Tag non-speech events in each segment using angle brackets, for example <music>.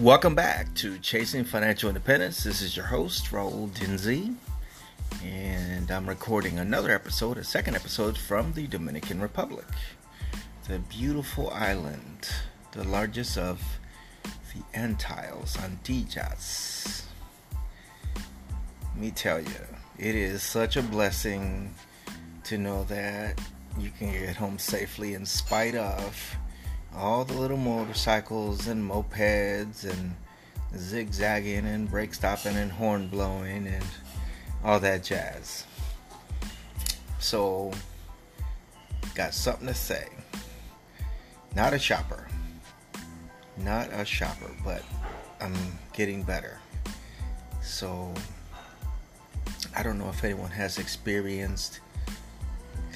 Welcome back to Chasing Financial Independence. This is your host, Raul Dinzi, and I'm recording another episode, a second episode from the Dominican Republic, the beautiful island, the largest of the Antilles, Antillas. Let me tell you, it is such a blessing to know that you can get home safely in spite of all the little motorcycles and mopeds and zigzagging and brake stopping and horn blowing and all that jazz. So, got something to say. Not a shopper. Not a shopper, but I'm getting better. So, I don't know if anyone has experienced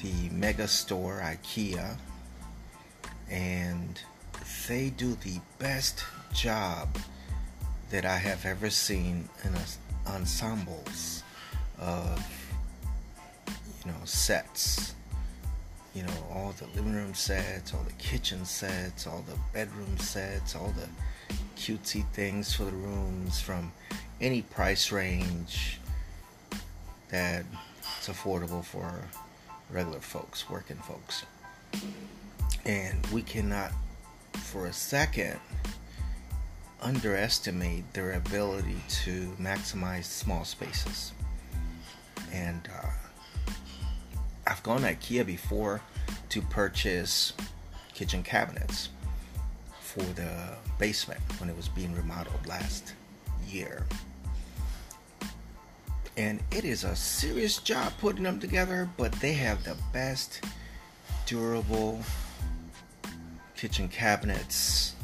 the mega store IKEA and they do the best job that I have ever seen in a, ensembles of you know sets. You know all the living room sets all the kitchen sets all the bedroom sets all the cutesy things for the rooms from any price range that's affordable for regular folks working folks and we cannot for a second underestimate their ability to maximize small spaces. And uh, I've gone to IKEA before to purchase kitchen cabinets for the basement when it was being remodeled last year. And it is a serious job putting them together, but they have the best durable kitchen cabinets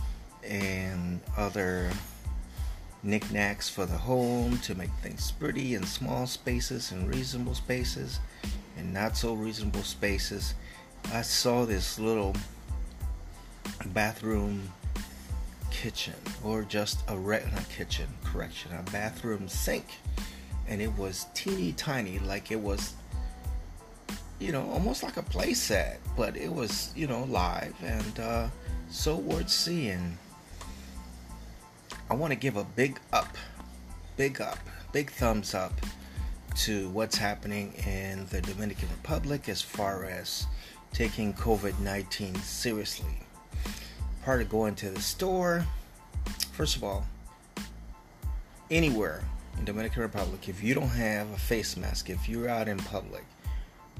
and other knickknacks for the home to make things pretty in small spaces and reasonable spaces and not so reasonable spaces. I saw this little bathroom kitchen or just a regular kitchen correction a bathroom sink and it was teeny tiny like it was you know, almost like a playset, but it was, you know, live and uh, so worth seeing. I want to give a big up, big up, big thumbs up to what's happening in the Dominican Republic as far as taking COVID 19 seriously. Part of going to the store, first of all, anywhere in Dominican Republic, if you don't have a face mask, if you're out in public,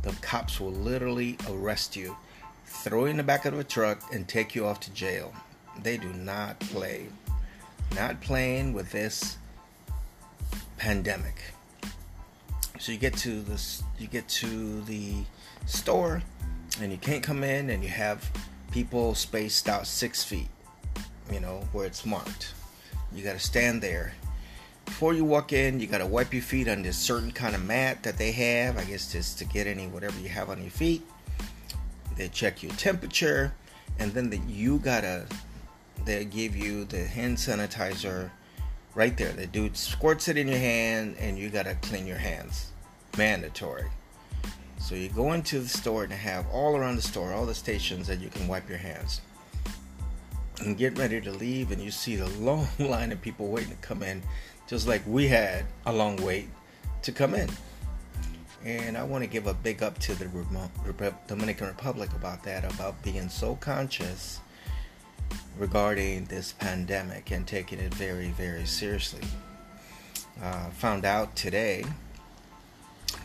the cops will literally arrest you, throw you in the back of a truck, and take you off to jail. They do not play. Not playing with this pandemic. So you get to this you get to the store and you can't come in and you have people spaced out six feet, you know, where it's marked. You gotta stand there before you walk in, you gotta wipe your feet on this certain kind of mat that they have. I guess just to get any whatever you have on your feet. They check your temperature, and then the, you gotta they give you the hand sanitizer right there. The dude squirts it in your hand, and you gotta clean your hands. Mandatory. So you go into the store and have all around the store, all the stations that you can wipe your hands. And get ready to leave, and you see the <laughs> long line of people waiting to come in just like we had a long wait to come in. And I want to give a big up to the Dominican Republic about that, about being so conscious regarding this pandemic and taking it very, very seriously. Uh, found out today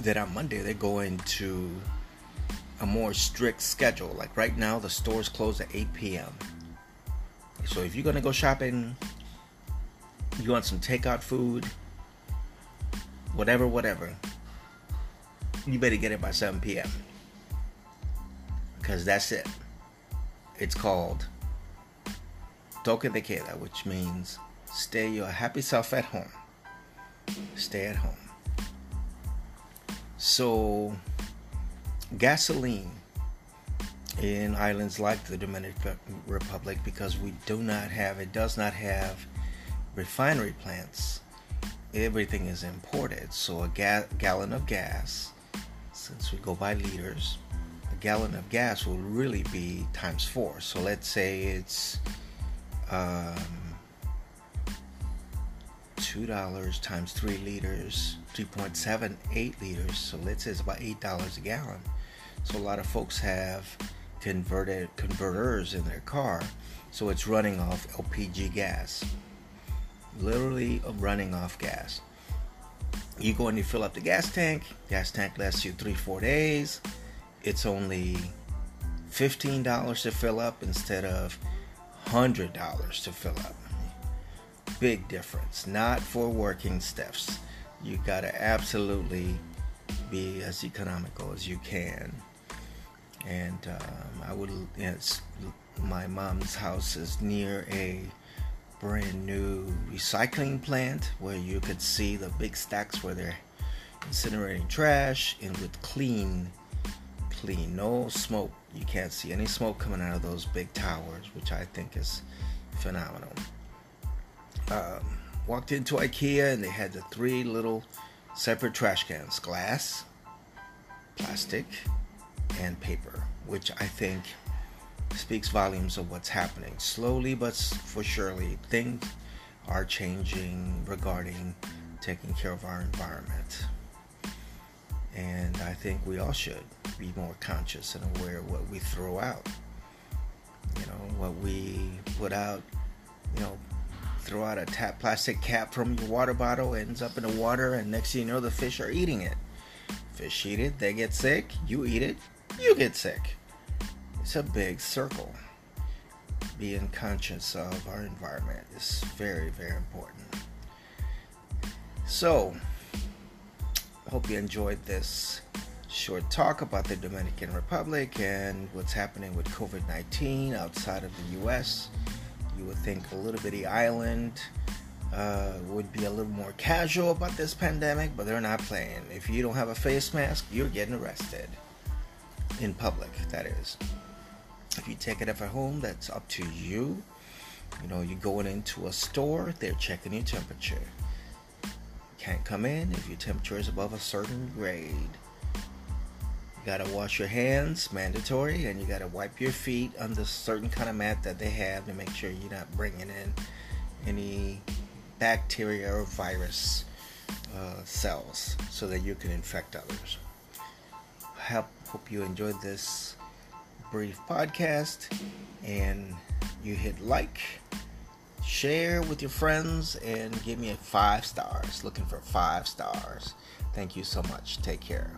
that on Monday they're going to a more strict schedule. Like right now, the stores close at 8 p.m. So if you're going to go shopping you want some takeout food, whatever, whatever, you better get it by 7 p.m. Because that's it. It's called Toque de Queda, which means stay your happy self at home. Stay at home. So, gasoline in islands like the Dominican Republic, because we do not have, it does not have refinery plants, everything is imported. So a ga- gallon of gas, since we go by liters, a gallon of gas will really be times four. So let's say it's um, two dollars times three liters, three point seven eight liters. So let's say it's about eight dollars a gallon. So a lot of folks have converted converters in their car, so it's running off LPG gas. Literally running off gas. You go and you fill up the gas tank. Gas tank lasts you three, four days. It's only fifteen dollars to fill up instead of hundred dollars to fill up. Big difference. Not for working stiffs. You gotta absolutely be as economical as you can. And um, I would, yes, my mom's house is near a brand new recycling plant where you could see the big stacks where they're incinerating trash and with clean clean no smoke. You can't see any smoke coming out of those big towers which i think is phenomenal. Um, walked into ikea and they had the three little separate trash cans glass plastic and paper which i think speaks volumes of what's happening. Slowly but for surely, things are changing regarding taking care of our environment. And I think we all should be more conscious and aware of what we throw out. You know, what we put out, you know, throw out a tap plastic cap from your water bottle, ends up in the water, and next thing you know, the fish are eating it. Fish eat it, they get sick, you eat it, you get sick. It's a big circle. Being conscious of our environment is very, very important. So, I hope you enjoyed this short talk about the Dominican Republic and what's happening with COVID 19 outside of the US. You would think a little bitty island uh, would be a little more casual about this pandemic, but they're not playing. If you don't have a face mask, you're getting arrested. In public, that is. If you take it up at home, that's up to you. You know, you're going into a store, they're checking your temperature. Can't come in if your temperature is above a certain grade. You gotta wash your hands, mandatory, and you gotta wipe your feet on the certain kind of mat that they have to make sure you're not bringing in any bacteria or virus uh, cells so that you can infect others. I hope you enjoyed this brief podcast and you hit like, share with your friends, and give me a five stars. Looking for five stars. Thank you so much. Take care.